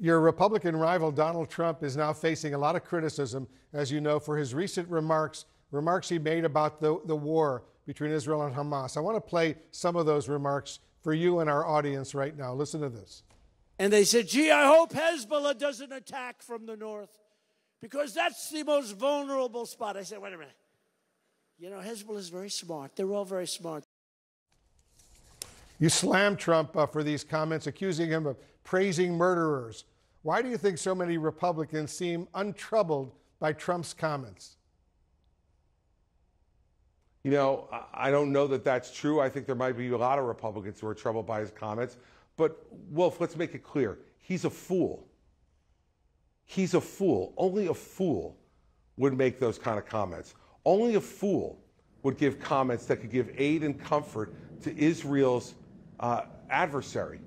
Your Republican rival Donald Trump is now facing a lot of criticism, as you know, for his recent remarks, remarks he made about the, the war between Israel and Hamas. I want to play some of those remarks for you and our audience right now. Listen to this. And they said, gee, I hope Hezbollah doesn't attack from the north because that's the most vulnerable spot. I said, wait a minute. You know, Hezbollah is very smart. They're all very smart. You slammed Trump uh, for these comments, accusing him of praising murderers. Why do you think so many Republicans seem untroubled by Trump's comments? You know, I don't know that that's true. I think there might be a lot of Republicans who are troubled by his comments. But, Wolf, let's make it clear. He's a fool. He's a fool. Only a fool would make those kind of comments. Only a fool would give comments that could give aid and comfort to Israel's uh, adversary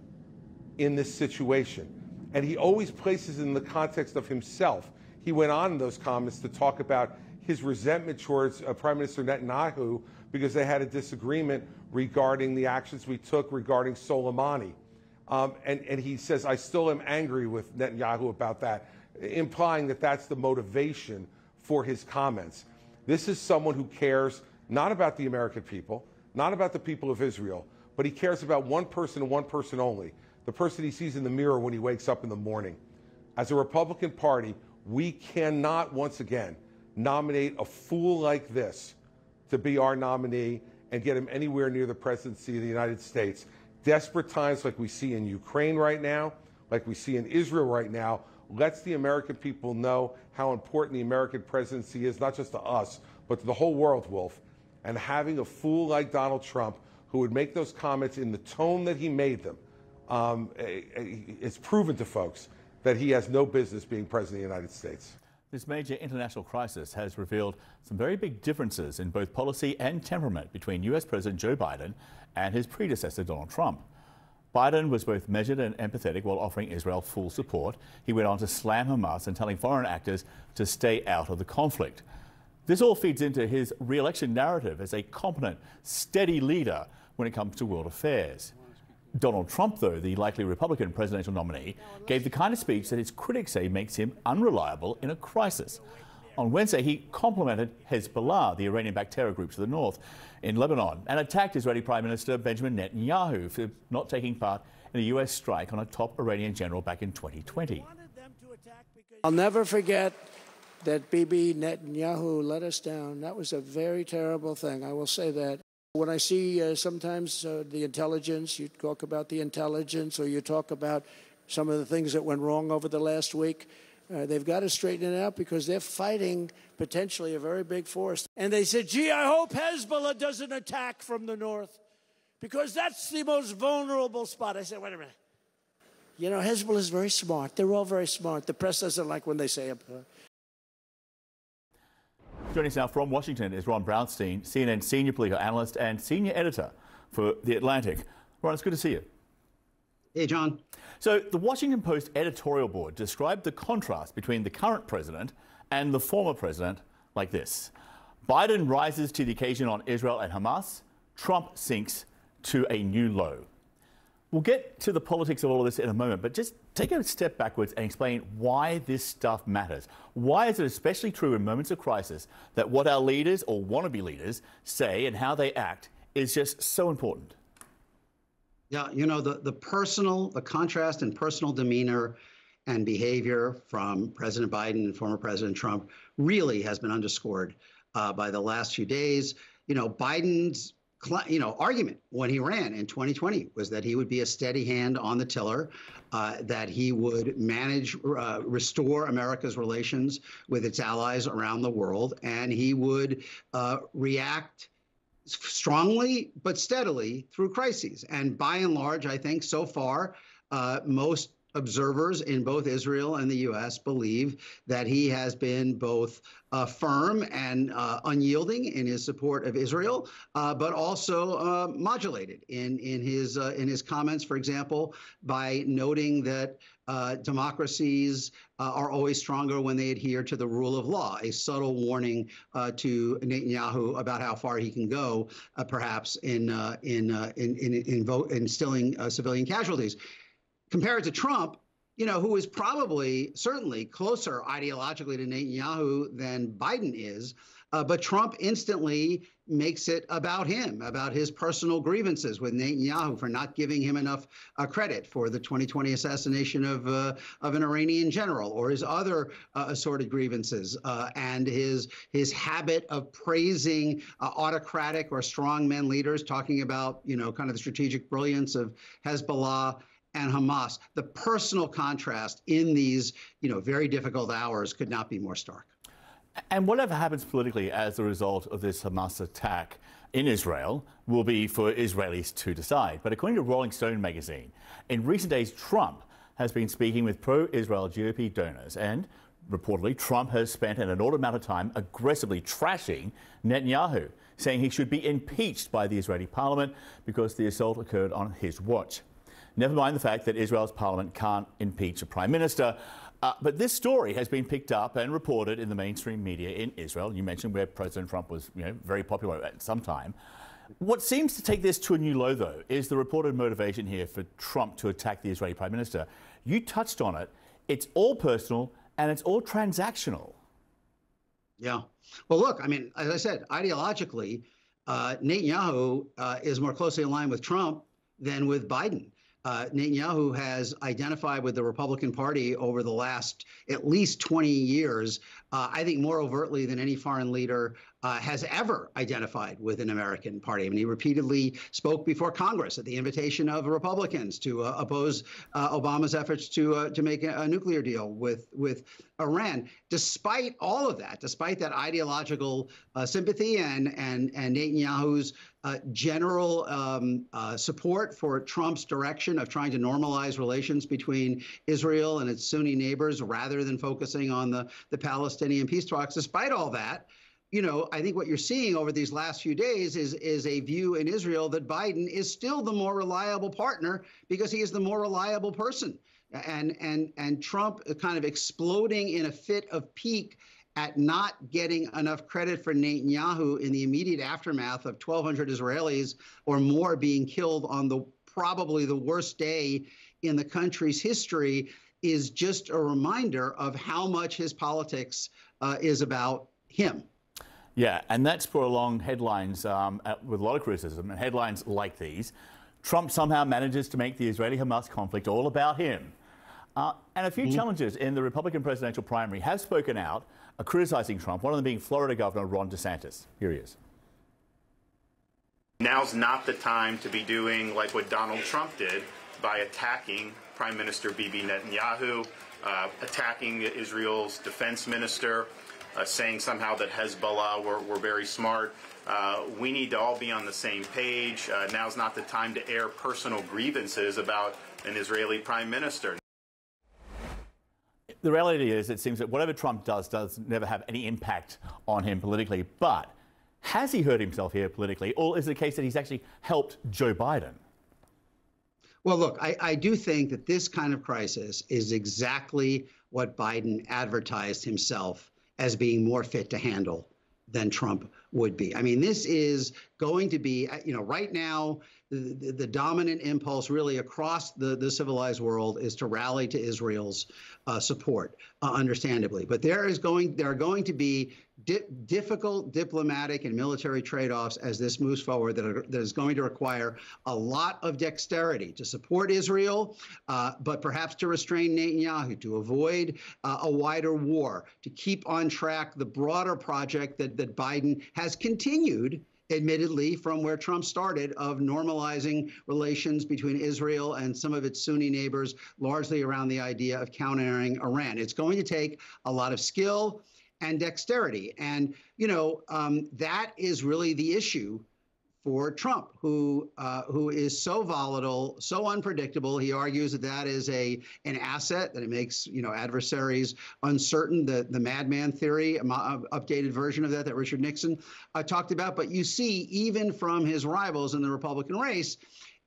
in this situation. And he always places it in the context of himself. He went on in those comments to talk about his resentment towards uh, Prime Minister Netanyahu because they had a disagreement regarding the actions we took regarding Soleimani. Um, and, and he says, I still am angry with Netanyahu about that, implying that that's the motivation for his comments. This is someone who cares not about the American people, not about the people of Israel, but he cares about one person and one person only the person he sees in the mirror when he wakes up in the morning. As a Republican Party, we cannot once again nominate a fool like this to be our nominee and get him anywhere near the presidency of the United States. Desperate times like we see in Ukraine right now, like we see in Israel right now, lets the American people know how important the American presidency is, not just to us, but to the whole world, Wolf. And having a fool like Donald Trump who would make those comments in the tone that he made them, um, it's proven to folks that he has no business being president of the United States. This major international crisis has revealed some very big differences in both policy and temperament between US President Joe Biden and his predecessor, Donald Trump. Biden was both measured and empathetic while offering Israel full support. He went on to slam Hamas and telling foreign actors to stay out of the conflict. This all feeds into his re election narrative as a competent, steady leader when it comes to world affairs. Donald Trump, though, the likely Republican presidential nominee, gave the kind of speech that his critics say makes him unreliable in a crisis. On Wednesday, he complimented Hezbollah, the Iranian backed terror group to the north in Lebanon, and attacked Israeli Prime Minister Benjamin Netanyahu for not taking part in a U.S. strike on a top Iranian general back in 2020. I'll never forget that Bibi Netanyahu let us down. That was a very terrible thing. I will say that. When I see uh, sometimes uh, the intelligence, you talk about the intelligence or you talk about some of the things that went wrong over the last week, uh, they've got to straighten it out because they're fighting potentially a very big force. And they said, gee, I hope Hezbollah doesn't attack from the north because that's the most vulnerable spot. I said, wait a minute. You know, Hezbollah is very smart. They're all very smart. The press doesn't like when they say it. Joining us now from Washington is Ron Brownstein, CNN senior political analyst and senior editor for The Atlantic. Ron, it's good to see you. Hey, John. So, the Washington Post editorial board described the contrast between the current president and the former president like this Biden rises to the occasion on Israel and Hamas, Trump sinks to a new low. We'll get to the politics of all of this in a moment, but just take a step backwards and explain why this stuff matters. Why is it especially true in moments of crisis that what our leaders or wannabe leaders say and how they act is just so important? Yeah, you know, the, the personal, the contrast in personal demeanor and behavior from President Biden and former President Trump really has been underscored uh, by the last few days. You know, Biden's you know, argument when he ran in 2020 was that he would be a steady hand on the tiller, uh, that he would manage, uh, restore America's relations with its allies around the world, and he would uh, react strongly but steadily through crises. And by and large, I think so far, uh, most observers in both Israel and the U.S. believe that he has been both uh, firm and uh, unyielding in his support of Israel, uh, but also uh, modulated in in his uh, in his comments, for example, by noting that. Uh, democracies are always stronger when they adhere to the rule of law, a subtle warning to Netanyahu about how far he can go, perhaps in in in in, in instilling civilian casualties compared to Trump, you know, who is probably certainly closer ideologically to Netanyahu than Biden is. Uh, but Trump instantly makes it about him, about his personal grievances with Netanyahu for not giving him enough uh, credit for the 2020 assassination of uh, of an Iranian general, or his other uh, assorted grievances, uh, and his his habit of praising uh, autocratic or strongmen leaders, talking about you know kind of the strategic brilliance of Hezbollah and Hamas. The personal contrast in these you know very difficult hours could not be more stark. And whatever happens politically as a result of this Hamas attack in Israel will be for Israelis to decide. But according to Rolling Stone magazine, in recent days, Trump has been speaking with pro Israel GOP donors, and reportedly, Trump has spent an inordinate amount of time aggressively trashing Netanyahu, saying he should be impeached by the Israeli parliament because the assault occurred on his watch. Never mind the fact that Israel's parliament can't impeach a prime minister. Uh, but this story has been picked up and reported in the mainstream media in Israel. You mentioned where President Trump was you know, very popular at some time. What seems to take this to a new low, though, is the reported motivation here for Trump to attack the Israeli prime minister. You touched on it. It's all personal and it's all transactional. Yeah. Well, look, I mean, as I said, ideologically, uh, Netanyahu uh, is more closely aligned with Trump than with Biden uh, Netanyahu has identified with the Republican Party over the last at least 20 years, uh, I think more overtly than any foreign leader uh, has ever identified with an American party. I mean, he repeatedly spoke before Congress at the invitation of Republicans to uh, oppose uh, Obama's efforts to uh, to make a, nuclear deal with with Iran. Despite all of that, despite that ideological uh, sympathy and and and Netanyahu's uh, general um, support for Trump's direction of trying to normalize relations between Israel and its Sunni neighbors, rather than focusing on the the Palestinian peace talks, despite all that you know, I think what you're seeing over these last few days is is a view in Israel that Biden is still the more reliable partner because he is the more reliable person. And and and Trump kind of exploding in a fit of pique at not getting enough credit for Netanyahu in the immediate aftermath of 1,200 Israelis or more being killed on the probably the worst day in the country's history is just a reminder of how much his politics uh, is about him. Yeah, and that's brought along headlines um, with a lot of criticism, and headlines like these. Trump somehow manages to make the Israeli Hamas conflict all about him. Uh, and a few mm. challengers in the Republican presidential primary have spoken out, uh, criticizing Trump, one of them being Florida Governor Ron DeSantis. Here he is. Now's not the time to be doing like what Donald Trump did by attacking Prime Minister Bibi Netanyahu, uh, attacking Israel's defense minister, uh, saying somehow that Hezbollah were, were very smart. Uh, we need to all be on the same page. Uh, now's not the time to air personal grievances about an Israeli prime minister. The reality is, it seems that whatever Trump does does never have any impact on him politically. But has he hurt himself here politically, or is it a case that he's actually helped Joe Biden? Well, look, I, I do think that this kind of crisis is exactly what Biden advertised himself as being more fit to handle than Trump would be. I mean, this is going to be, uh, you know, right now, the, the, dominant impulse really across the, the civilized world is to rally to Israel's uh, support, uh, understandably. But there is going, there are going to be di- difficult diplomatic and military trade-offs as this moves forward that, are, that is going to require a lot of dexterity to support Israel, uh, but perhaps to restrain Netanyahu, to avoid uh, a wider war, to keep on track the broader project that, that Biden has continued admittedly, from where Trump started, of normalizing relations between Israel and some of its Sunni neighbors, largely around the idea of countering Iran. It's going to take a lot of skill and dexterity. And, you know, um, that is really the issue for Trump, who uh, who is so volatile, so unpredictable. He argues that that is a an asset that it makes you know adversaries uncertain. The the madman theory, updated version of that that Richard Nixon uh, talked about. But you see, even from his rivals in the Republican race.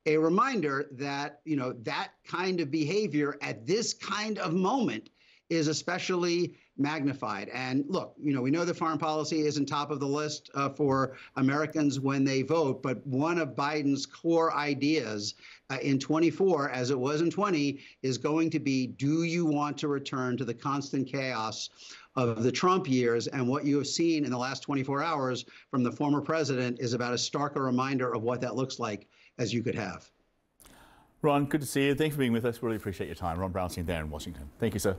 A reminder that you know that kind of behavior at this kind of moment is especially magnified. And look, you know, we know that foreign policy isn't top of the list uh, for Americans when they vote, but one of Biden's core ideas uh, in 24, as it was in 20, is going to be do you want to return to the constant chaos? Of the Trump years, and what you have seen in the last 24 hours from the former president is about as stark a reminder of what that looks like as you could have. Ron, good to see you. Thanks for being with us. Really appreciate your time. Ron Brownstein there in Washington. Thank you, sir.